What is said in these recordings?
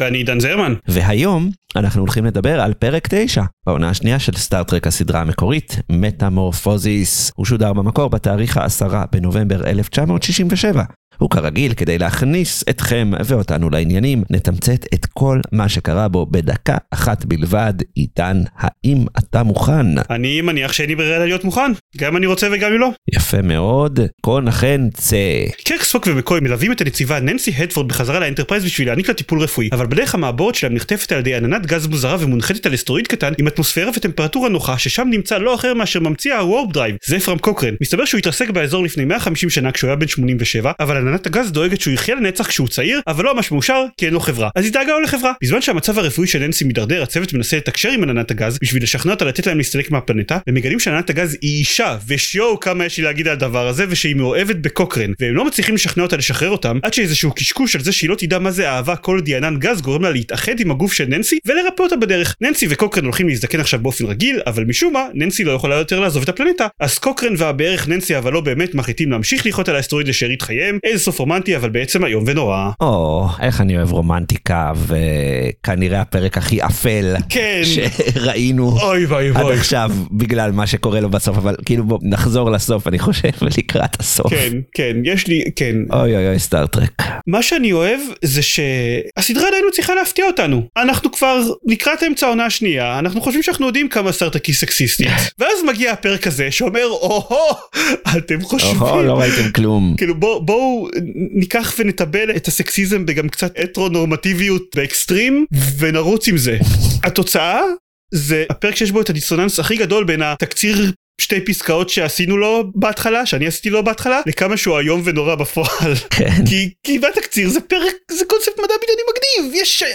ואני עידן זרמן. והיום אנחנו הולכים לדבר על פרק 9, בעונה השנייה של סטארט-טרק הסדרה המקורית, מטאמורפוזיס. הוא שודר במקור בתאריך העשרה בנובמבר 1967. וכרגיל, כדי להכניס אתכם ואותנו לעניינים, נתמצת את כל מה שקרה בו בדקה אחת בלבד. עידן, האם אתה מוכן? אני מניח שאין לי ברירה להיות מוכן, גם אם אני רוצה וגם אם לא. יפה מאוד, כה נכן צא. קרק ספוק ומקוי מלווים את הנציבה ננסי הדפורד בחזרה לאנטרפרייז בשביל להעניק לה טיפול רפואי, אבל בדרך המעבורת שלהם נחטפת על ידי עננת גז מוזרה ומונחתת על אסטרואיד קטן עם אטמוספירה וטמפרטורה נוחה ששם נמצא לא אחר מאשר ממציא ה warp drive, זפרם קוקרן. מסתבר שהוא התרסק באזור לפני 150 שנה כשהוא היה בן 87, אבל עננת הגז דואגת שהוא יחיה לנצח כשהוא צעיר, אבל לא ממש מאושר כי אין לו חברה. אז היא דאגה לו לחברה. בזמן שהמצב הרפואי של ננסי מידרדר, הצוות מנסה לתקשר עם עננת הגז בשביל לשכנע אותה לתת להם להסתלק מהפלנטה, ומגלים שעננת הגז היא אישה, ושיואו כמה יש לי להגיד על הדבר הזה, ושהיא מאוהבת בקוקרן, והם לא מצליחים לשכנע אותה לשחרר אותם, עד שאיזשהו קשקוש על זה שהיא לא תדע מה זה אהבה כל עוד היא ענן גז גורם לה להתאחד עם הגוף של ננסי ולרפא אותה בדרך. ננסי וקוקרן הולכים להזדקן עכשיו באופן רגיל, אבל משום מה, ננסי לא יכולה יותר לעזוב את הפלנטה. אז קוקרן והבערך ננסי אבל לא באמת מחליטים להמשיך לחיות על האסטרואיד לשארית חייהם, איזה סוף רומנטי אבל בעצם איום ונורא. או, איך אני אוהב רומנטיקה, וכנראה הפרק הכי אפל כן. שראינו אוי ואי עד ואי. עכשיו בגלל מה שקורה לו בסוף, אבל כאילו בוא נחזור לסוף, אני חושב, לקראת הסוף. כן, כן, יש לי, כן. אוי אוי אוי סטארט-טרק. מה שאני אוהב זה שהסדרה עדיין צריכה להפתיע אותנו. אנחנו כבר לקראת אמצע העונה השנייה, אנחנו חושבים שאנחנו יודעים כמה סטאר-טרק היא סקסיסטית. ואז מגיע הפרק הזה שאומר, או-הו, אתם חושבים. אוהו, לא ראיתם כלום. כאילו בוא, ניקח ונטבל את הסקסיזם בגם קצת הטרונורמטיביות באקסטרים ונרוץ עם זה. התוצאה זה הפרק שיש בו את הדיסוננס הכי גדול בין התקציר שתי פסקאות שעשינו לו בהתחלה, שאני עשיתי לו בהתחלה, לכמה שהוא איום ונורא בפועל. כן. כי, כי בתקציר זה פרק, זה קונספט מדע בדיוני מגניב, יש אה,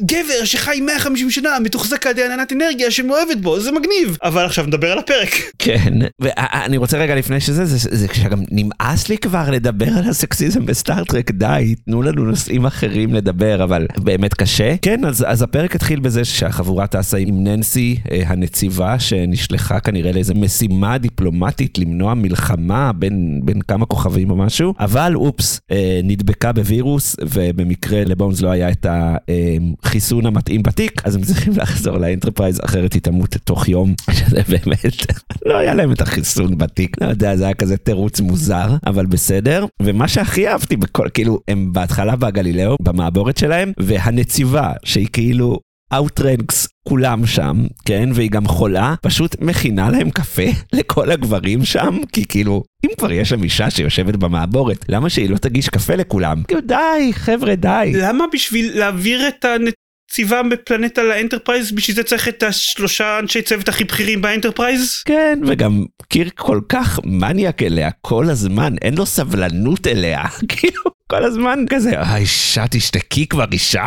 גבר שחי 150 שנה, מתוחזק על ידי עננת אנרגיה שמאוהבת בו, זה מגניב. אבל עכשיו נדבר על הפרק. כן, ואני רוצה רגע לפני שזה, זה, זה, זה שגם נמאס לי כבר לדבר על הסקסיזם בסטאר-טרק, די, תנו לנו נושאים אחרים לדבר, אבל באמת קשה. כן, אז, אז הפרק התחיל בזה שהחבורה טסה עם ננסי, אה, הנציבה, שנשלחה כנראה לאיזה משימה דיפלומטית למנוע מלחמה בין, בין כמה כוכבים או משהו, אבל אופס, אה, נדבקה בווירוס, ובמקרה לבונס לא היה את החיסון המתאים בתיק, אז הם צריכים לחזור לאנטרפרייז, אחרת היא תמות תוך יום, שזה באמת, לא היה להם את החיסון בתיק, לא יודע, זה היה כזה תירוץ מוזר, אבל בסדר. ומה שהכי אהבתי בכל, כאילו, הם בהתחלה בגלילאו, במעבורת שלהם, והנציבה, שהיא כאילו... outranks כולם שם, כן, והיא גם חולה, פשוט מכינה להם קפה לכל הגברים שם, כי כאילו, אם כבר יש שם אישה שיושבת במעבורת, למה שהיא לא תגיש קפה לכולם? כאילו, די, חבר'ה, די. למה בשביל להעביר את הנציבה בפלנטה לאנטרפרייז, בשביל זה צריך את השלושה אנשי צוות הכי בכירים באנטרפרייז? כן, וגם קירק כל כך מניאק אליה כל הזמן, אין לו סבלנות אליה, כאילו, כל הזמן כזה, האישה תשתקי כבר אישה.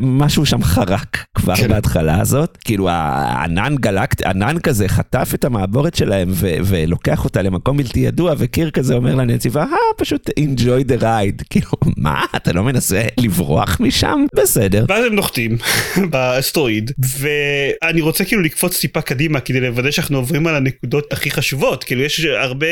משהו שם חרק כבר כן. בהתחלה הזאת, כאילו הענן גלקטי, ענן כזה חטף את המעבורת שלהם ו- ולוקח אותה למקום בלתי ידוע, וקירק כזה אומר לנציבה, אה, פשוט enjoy the ride. כאילו, מה, אתה לא מנסה לברוח משם? בסדר. ואז הם נוחתים באסטרואיד ואני רוצה כאילו לקפוץ טיפה קדימה כדי לוודא שאנחנו עוברים על הנקודות הכי חשובות כאילו יש הרבה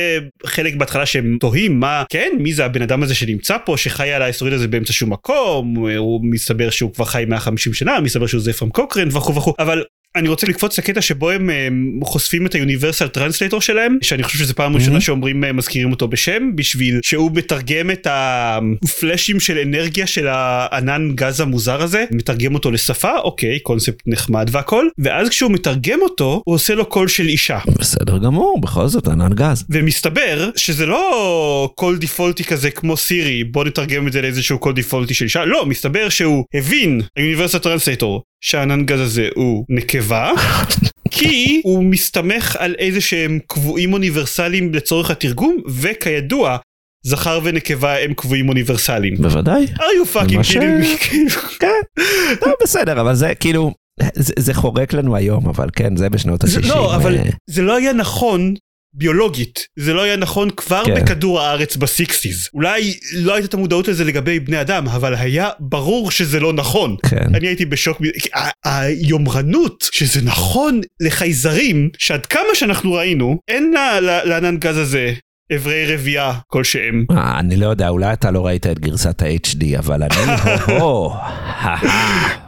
חלק בהתחלה שהם תוהים מה כן מי זה הבן אדם הזה שנמצא פה שחי על האסטרואיד הזה באמצע שום מקום הוא מסתבר שהוא כבר חי 150 שנה מסתבר שהוא זפרם קוקרן וכו' וכו' אבל. אני רוצה לקפוץ לקטע שבו הם אה, חושפים את ה universal translator שלהם שאני חושב שזו פעם ראשונה שאומרים אה, מזכירים אותו בשם בשביל שהוא מתרגם את ה flashים של אנרגיה של הענן גז המוזר הזה מתרגם אותו לשפה אוקיי קונספט נחמד והכל ואז כשהוא מתרגם אותו הוא עושה לו קול של אישה. בסדר גמור, בכל זאת ענן גז. ומסתבר שזה לא קול defaultי כזה כמו סירי בוא נתרגם את זה לאיזשהו קול defaultי של אישה. לא מסתבר שהוא הבין ה universal translator שהענן גז הזה הוא נקבה כי הוא מסתמך על איזה שהם קבועים אוניברסליים לצורך התרגום וכידוע זכר ונקבה הם קבועים אוניברסליים. בוודאי. are you fucking kidding me? כן, טוב בסדר, אבל זה כאילו, זה, זה חורק לנו היום, אבל כן, זה בשנות זה- ה-60. לא, אבל זה לא היה נכון ביולוגית, זה לא היה נכון כבר כן. בכדור הארץ בסיקסיס. אולי לא הייתה את המודעות לזה לגבי בני אדם, אבל היה ברור שזה לא נכון. כן. אני הייתי בשוק, היומרנות שזה נכון לחייזרים, שעד כמה שאנחנו ראינו, אין לענן גז הזה אברי רבייה כלשהם. אה, אני לא יודע, אולי אתה לא ראית את גרסת ה-HD, אבל אני, הו-הו,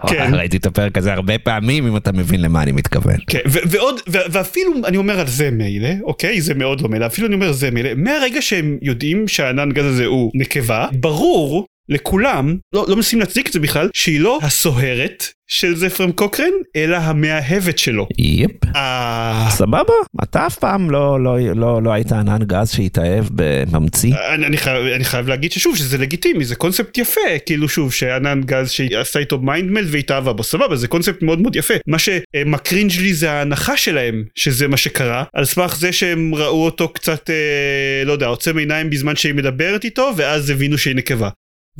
כן. ראיתי את הפרק הזה הרבה פעמים, אם אתה מבין למה אני מתכוון. כן, ועוד, ואפילו אני אומר על זה מילא, אוקיי? זה מאוד לא מילא, אפילו אני אומר זה מילא, מהרגע שהם יודעים שהענן גז הזה הוא נקבה, ברור לכולם, לא, לא מנסים להצדיק את זה בכלל, שהיא לא הסוהרת של זפרם קוקרן, אלא המאהבת שלו. יפ. אה, סבבה, אתה אף פעם לא, לא, לא, לא היית ענן גז שהתאהב בממציא. אני, אני, חייב, אני חייב להגיד ששוב שזה לגיטימי זה קונספט יפה כאילו שוב שענן גז שעשה איתו mind meld והתאהבה בו סבבה זה קונספט מאוד מאוד יפה מה שמ cringe לי זה ההנחה שלהם שזה מה שקרה על סמך זה שהם ראו אותו קצת אה, לא יודע עוצם עיניים בזמן שהיא מדברת איתו ואז הבינו שהיא נקבה.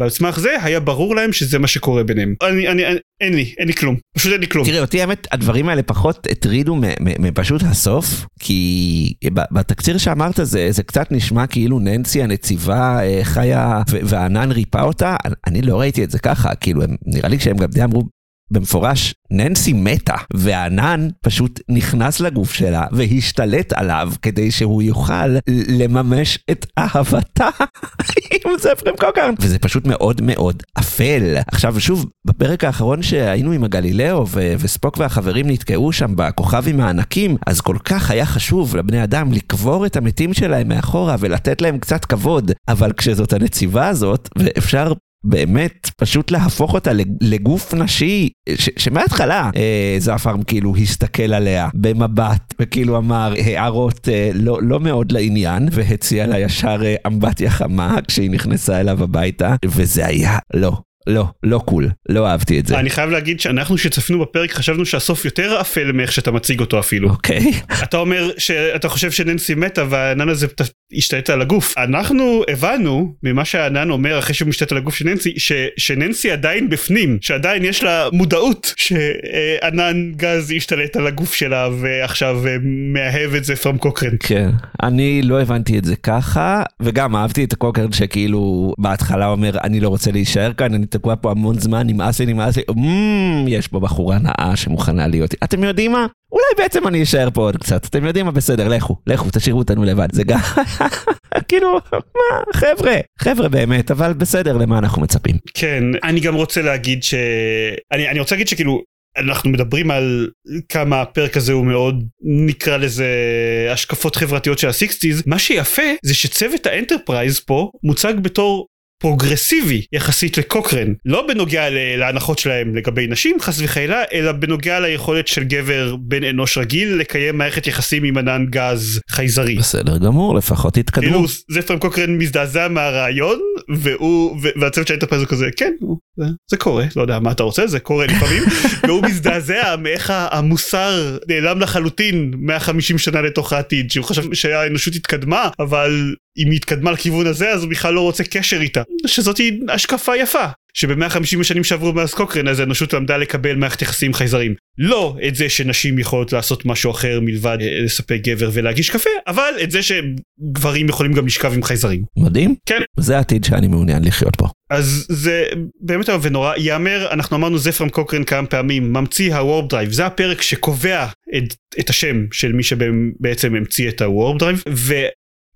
ועל סמך זה היה ברור להם שזה מה שקורה ביניהם. אני, אני, אני, אין לי, אין לי כלום. פשוט אין לי כלום. תראה, אותי האמת, הדברים האלה פחות הטרידו מפשוט הסוף, כי בתקציר שאמרת זה, זה קצת נשמע כאילו ננסי הנציבה אה, חיה והענן ריפא אותה, אני לא ראיתי את זה ככה, כאילו, הם, נראה לי שהם גם די אמרו במפורש, ננסי מתה, והענן פשוט נכנס לגוף שלה והשתלט עליו כדי שהוא יוכל לממש את אהבתה עם זפרם קוקרן. וזה פשוט מאוד מאוד אפל. עכשיו שוב, בפרק האחרון שהיינו עם הגלילאו ו- וספוק והחברים נתקעו שם בכוכבים הענקים, אז כל כך היה חשוב לבני אדם לקבור את המתים שלהם מאחורה ולתת להם קצת כבוד. אבל כשזאת הנציבה הזאת, ואפשר באמת פשוט להפוך אותה לגוף נשי שמההתחלה אה, זעפרם כאילו הסתכל עליה במבט וכאילו אמר הערות אה, לא, לא מאוד לעניין והציע לה ישר אה, אמבטיה חמה כשהיא נכנסה אליו הביתה וזה היה לא. לא, לא קול, לא אהבתי את זה. אני חייב להגיד שאנחנו שצפנו בפרק חשבנו שהסוף יותר אפל מאיך שאתה מציג אותו אפילו. אוקיי. אתה אומר שאתה חושב שננסי מתה והענן הזה השתלט על הגוף. אנחנו הבנו ממה שהענן אומר אחרי שהוא משתלט על הגוף של ננסי, ש, שננסי עדיין בפנים, שעדיין יש לה מודעות שענן גז השתלט על הגוף שלה ועכשיו אה, מאהב את זה פרם קוקרן. כן, אני לא הבנתי את זה ככה, וגם אהבתי את הקוקרן שכאילו בהתחלה אומר אני לא רוצה להישאר כאן, אני תקוע פה המון זמן, נמאס לי, נמאס לי, "אמ, יש פה בחורה נאה שמוכנה להיות, אתם יודעים מה? אולי בעצם אני אשאר פה עוד קצת, אתם יודעים מה? בסדר, לכו, לכו, תשאירו אותנו לבד, זה גם, כאילו, מה, חבר'ה, חבר'ה באמת, אבל בסדר, למה אנחנו מצפים? כן, אני גם רוצה להגיד ש... אני, אני רוצה להגיד שכאילו... אנחנו מדברים על כמה הפרק הזה הוא מאוד נקרא לזה השקפות חברתיות של ה sixties מה שיפה זה שצוות האנטרפרייז פה מוצג בתור פרוגרסיבי יחסית לקוקרן לא בנוגע להנחות שלהם לגבי נשים חס וחלילה אלא בנוגע ליכולת של גבר בן אנוש רגיל לקיים מערכת יחסים עם ענן גז חייזרי. בסדר גמור, לפחות תתקדמו. כאילו זפרם קוקרן מזדעזע מהרעיון והוא והצוות של האנטרפרייז הוא כזה כן זה, זה קורה לא יודע מה אתה רוצה זה קורה לפעמים והוא מזדעזע מאיך המוסר נעלם לחלוטין 150 שנה לתוך העתיד שהוא חשב שהאנושות התקדמה אבל אם היא התקדמה לכיוון הזה אז הוא בכלל לא רוצה קשר איתה שזאת השקפה יפה שב-150 השנים שעברו מאז קוקרן אז האנושות למדה לקבל מערכת יחסים חייזרים לא את זה שנשים יכולות לעשות משהו אחר מלבד אה, לספק גבר ולהגיש קפה אבל את זה שגברים יכולים גם לשכב עם חייזרים מדהים? כן. זה העתיד שאני מעוניין לחיות פה. אז זה באמת איום ונורא ייאמר אנחנו אמרנו זפרם קוקרן כמה פעמים ממציא ה warp drive זה הפרק שקובע את, את השם של מי שבעצם המציא את ה warp drive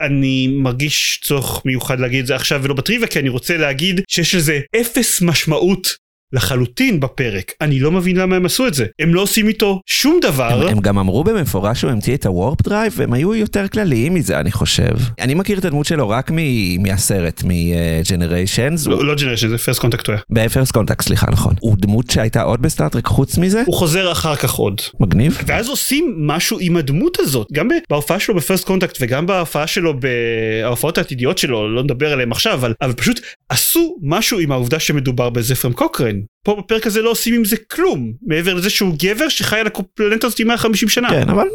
ואני מרגיש צורך מיוחד להגיד את זה עכשיו ולא בטריוויה כי אני רוצה להגיד שיש לזה אפס משמעות לחלוטין בפרק אני לא מבין למה הם עשו את זה הם לא עושים איתו שום דבר הם, הם גם אמרו במפורש שהוא המציא את ה warp drive, והם היו יותר כלליים מזה, אני חושב. אני מכיר את הדמות שלו רק מ- מהסרט, מ-Generations. לא לא Generations זה First Contact הוא היה ב First Contact, סליחה, נכון. הוא דמות שהייתה עוד בסטארטרק חוץ מזה? הוא חוזר אחר כך עוד מגניב. ואז עושים משהו עם הדמות הזאת גם בהופעה שלו ב First Contact וגם בהופעה שלו בהופעות העתידיות שלו לא נדבר עליהם עכשיו אבל, אבל פשוט עשו משהו עם העובדה שמדובר בזפרם קוקרן פה בפרק הזה לא עושים עם זה כלום מעבר לזה שהוא גבר שחי על הפלנטה הזאת 150 שנה. כן, אבל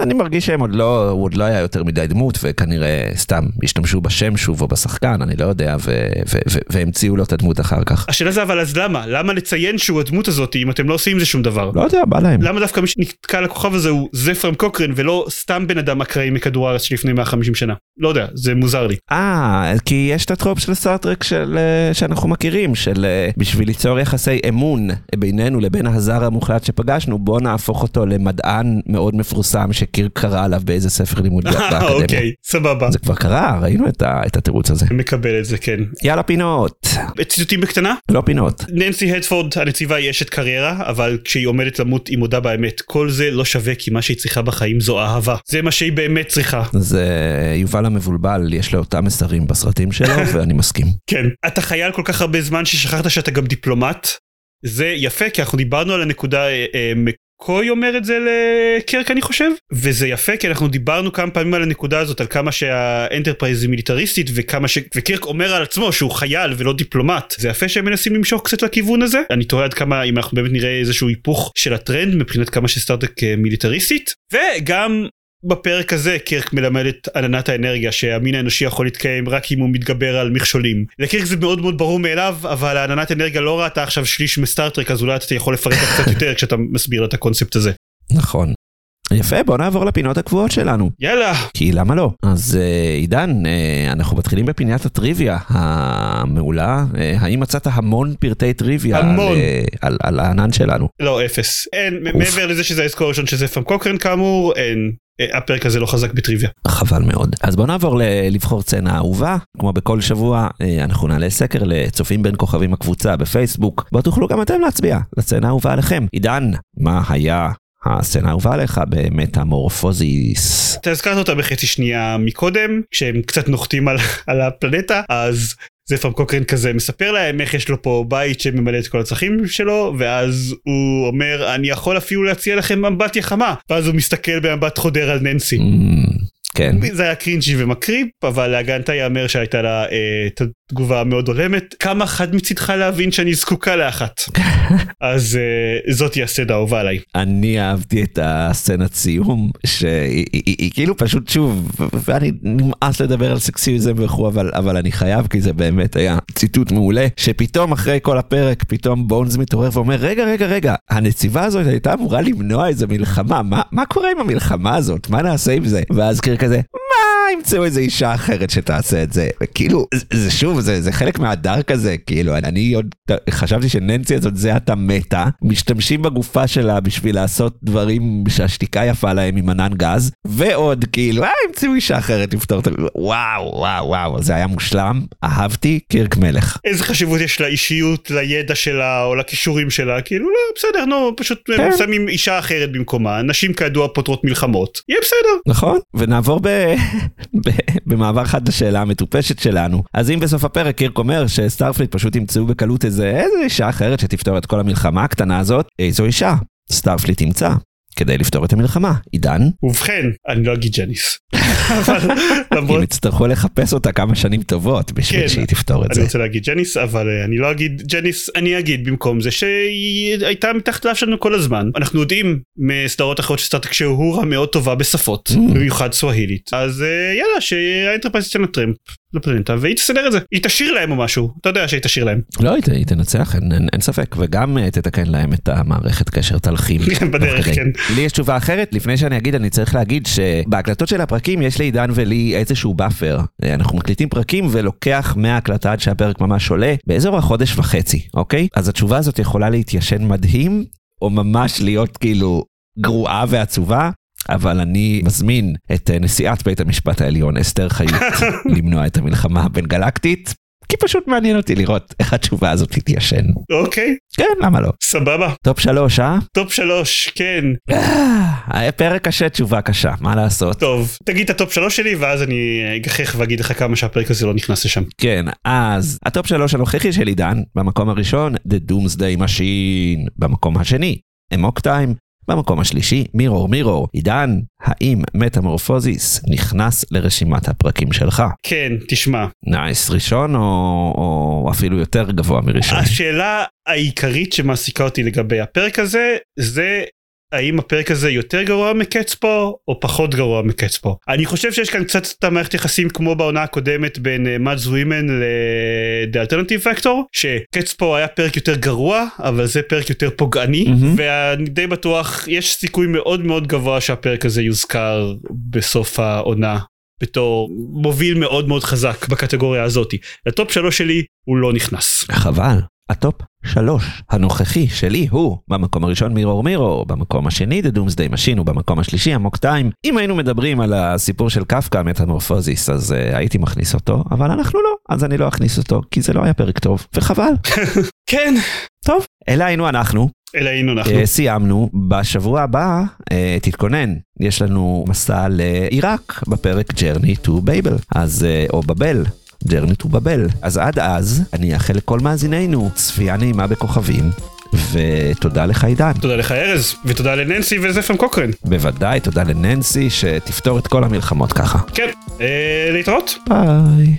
אני מרגיש שהם עוד לא, הוא עוד לא היה יותר מדי דמות, וכנראה סתם השתמשו בשם שוב או בשחקן, אני לא יודע, ו- ו- ו- והמציאו לו את הדמות אחר כך. השאלה זה אבל אז למה? למה לציין שהוא הדמות הזאת אם אתם לא עושים עם זה שום דבר? לא יודע, בא להם. למה דווקא מי שנתקע על הכוכב הזה הוא זפרם קוקרן ולא סתם בן אדם אקראי מכדור הארץ שלפני 150 שנה? לא יודע, זה מוזר לי. אה, כי יש את הטרופ של סארטרק של, אה, שאנחנו מכירים, של אה, בשביל ליצור יחסי אמון בינינו לבין הזר המוחלט שפגשנו, בוא נהפוך אותו למדען מאוד מפורסם שקיר קרא עליו באיזה ספר לימוד אה, באקדמיה. אוקיי, סבבה. זה כבר קרה, ראינו את, את התירוץ הזה. מקבל את זה, כן. יאללה פינות, ציטוטים בקטנה? לא פינות. ננסי הדפורד הנציבה היא אשת קריירה אבל כשהיא עומדת למות היא מודה באמת כל זה לא שווה כי מה שהיא צריכה בחיים זו אהבה זה מה שהיא באמת צריכה זה יובל המבולבל, יש לו אותם מסרים בסרטים שלו, ואני מסכים. כן אתה חייל כל כך הרבה זמן ששכחת שאתה גם דיפלומט זה יפה כי אנחנו דיברנו על הנקודה אה, אה, מקוי אומר את זה לקירק אני חושב וזה יפה כי אנחנו דיברנו כמה פעמים על הנקודה הזאת על כמה שהאנטרפרייז היא מיליטריסטית וכמה ש... וקירק אומר על עצמו שהוא חייל ולא דיפלומט. זה יפה שהם מנסים למשוך קצת לכיוון הזה. אני תוהה עד כמה אם אנחנו באמת נראה איזשהו היפוך של הטרנד מבחינת כמה שסטארטרק אה, מיליטריסטית. וגם בפרק הזה קירק מלמד את עננת האנרגיה שהמין האנושי יכול להתקיים רק אם הוא מתגבר על מכשולים. לקירק זה מאוד מאוד ברור מאליו אבל העננת אנרגיה לא ראתה עכשיו שליש מסטארטרק אז אולי אתה יכול לפרט קצת יותר כשאתה מסביר לה את הקונספט הזה. נכון. יפה, בוא נעבור לפינות הקבועות שלנו. יאללה כי למה לא? אז אה, עידן, אה, אנחנו מתחילים בפינת הטריוויה המעולה. אה, האם מצאת המון פרטי טריוויה המון. על, אה, על, על הענן שלנו? לא אפס אין. מעבר לזה שזה האזכור הראשון שזה פאם קוקרן כאמור אין הפרק הזה לא חזק בטריוויה. חבל מאוד. אז בוא נעבור לבחור צצנה אהובה. כמו בכל שבוע, אה, אנחנו נעלה סקר לצופים בין כוכבים הקבוצה בפייסבוק. בו תוכלו גם אתם להצביע לצצנה האהובה עליכם. עידן, מה היה הסצנה האהובה עליך במטמורפוזיס? אתה הזכרת אותה בחצי שנייה מקודם כשהם קצת נוחתים על, על הפלנטה אז זה פעם קוקרן כזה מספר להם איך יש לו פה בית שממלא את כל הצרכים שלו ואז הוא אומר אני יכול אפילו להציע לכם אמבטיה חמה ואז הוא מסתכל במבט חודר על ננסי. Mm, כן. זה היה קרינג'י ומקריפ אבל להגנתה ייאמר שהייתה לה אה, תגובה מאוד הולמת. כמה חד מצידך להבין שאני זקוקה לאחת? אז אה, זאתי הסצנה האהובה עליי. אני אהבתי את הסצנת סיום שהיא היא, היא, היא כאילו פשוט שוב ואני נמאס לדבר על סקסיזם וכו' אבל אבל אני חייב כי זה באמת היה ציטוט מעולה שפתאום אחרי כל הפרק פתאום בונז מתעורר ואומר רגע רגע רגע הנציבה הזאת הייתה אמורה למנוע איזה מלחמה מה מה קורה עם המלחמה הזאת? מה נעשה עם זה? ואז קיר כזה ימצאו איזה אישה אחרת שתעשה את זה? וכאילו זה- שוב זה זה חלק מהדר כזה כאילו אני עוד חשבתי שננסי הזאת זה עתה מתה. משתמשים בגופה שלה בשביל לעשות דברים שהשתיקה יפה להם עם ענן גז ועוד כאילו אה ימצאו אישה אחרת לפתור את ה... וואו וואו וואו זה היה מושלם. אהבתי קירק מלך. איזה חשיבות יש לאישיות לידע שלה או לכישורים שלה? כאילו לא בסדר נו פשוט כן. שמים אישה אחרת במקומה. נשים כידוע פותרות מלחמות. יהיה בסדר. נכון? ונעבור ב... במעבר חד לשאלה המטופשת שלנו. אז אם בסוף הפרק קירק אומר שסטארפליט פשוט ימצאו בקלות איזה איזה אישה אחרת שתפתור את כל המלחמה הקטנה הזאת איזו אישה? סטארפליט ימצא כדי לפתור את המלחמה עידן ובכן אני לא אגיד ג'ניס. אבל אם למרות יצטרכו לחפש אותה כמה שנים טובות בשביל כן, שהיא תפתור את אני זה. רוצה להגיד ג'ניס אבל אה, אני לא אגיד ג'ניס אני אגיד במקום זה שהיא הייתה מתחת לאף שלנו כל הזמן אנחנו יודעים מסדרות אחרות של סטארטרק שאוהורה מאוד טובה בשפות Mm. במיוחד סווהילית אז אה, יאללה שהאנטרפרייז תצא לטרמפ לפלנטה והיא תסדר את זה היא תשאיר להם או משהו אתה יודע שהיא תשאיר להם לא, היא תנצח, אין, אין, אין ספק, וגם אה, תתקן להם את המערכת קשר תלחים. בדרך. כן. לי יש תשובה אחרת, לפני שאני אגיד, אני צריך להגיד שבהקלטות של הפרקים יש לעידן ולי איזשהו buffer. אנחנו מקליטים פרקים ולוקח מההקלטה עד שהפרק ממש עולה, באזור החודש וחצי, אוקיי? אז התשובה הזאת יכולה להתיישן מדהים, או ממש להיות כאילו גרועה ועצובה. אבל אני מזמין את אה, נשיאת בית המשפט העליון אסתר חיות למנוע את המלחמה הבין גלקטית כי פשוט מעניין אותי לראות איך התשובה הזאת תתיישן. אוקיי כן, למה לא? סבבה top שלוש, אה? top שלוש כן היה פרק קשה, תשובה קשה, מה לעשות? טוב תגיד את ה top שלוש שלי ואז אני אגחך ואגיד לך כמה שהפרק הזה לא נכנס לשם. כן, אז ה top שלוש הנוכחי של עידן, במקום הראשון, The Doomsday Machine, במקום השני, Amok Time, במקום השלישי, Mirror, Mirror. עידן, האם Metamorphosis נכנס לרשימת הפרקים שלך? כן, תשמע. nice, ראשון או, או אפילו יותר גבוה מראשון? השאלה העיקרית שמעסיקה אותי לגבי הפרק הזה, זה האם הפרק הזה יותר גרוע מ Catspaw או פחות גרוע מ Catspaw. אני חושב שיש כאן קצת את המערכת יחסים כמו בעונה הקודמת בין Mudd's Women ל-The Alternative Factor ש Catspaw היה פרק יותר גרוע אבל זה פרק יותר פוגעני mm-hmm. ואני די בטוח יש סיכוי מאוד מאוד גבוה שהפרק הזה יוזכר בסוף העונה בתור מוביל מאוד מאוד חזק בקטגוריה הזאתי. ל top שלוש שלי הוא לא נכנס. חבל. ה top שלוש הנוכחי שלי הוא במקום הראשון Mirror, Mirror, במקום השני The Doomsday Machine ובמקום השלישי Amok Time. אם היינו מדברים על הסיפור של קפקא Metamorphosis אז uh, הייתי מכניס אותו, אבל אנחנו לא, אז אני לא אכניס אותו כי זה לא היה פרק טוב, וחבל. כן. טוב, אלה היינו אנחנו. אלה היינו אנחנו. Uh, סיימנו, בשבוע הבא uh, תתכונן, יש לנו מסע לעיראק בפרק Journey to Babel, אז uh, או בבל. Journey to Babel. אז עד אז, אני אאחל לכל מאזיננו צפייה נעימה בכוכבים. ותודה לך עידן. תודה לך ארז, ותודה לננסי וזפרם קוקרן. בוודאי, תודה לננסי שתפתור את כל המלחמות ככה. כן, אה, להתראות. ביי.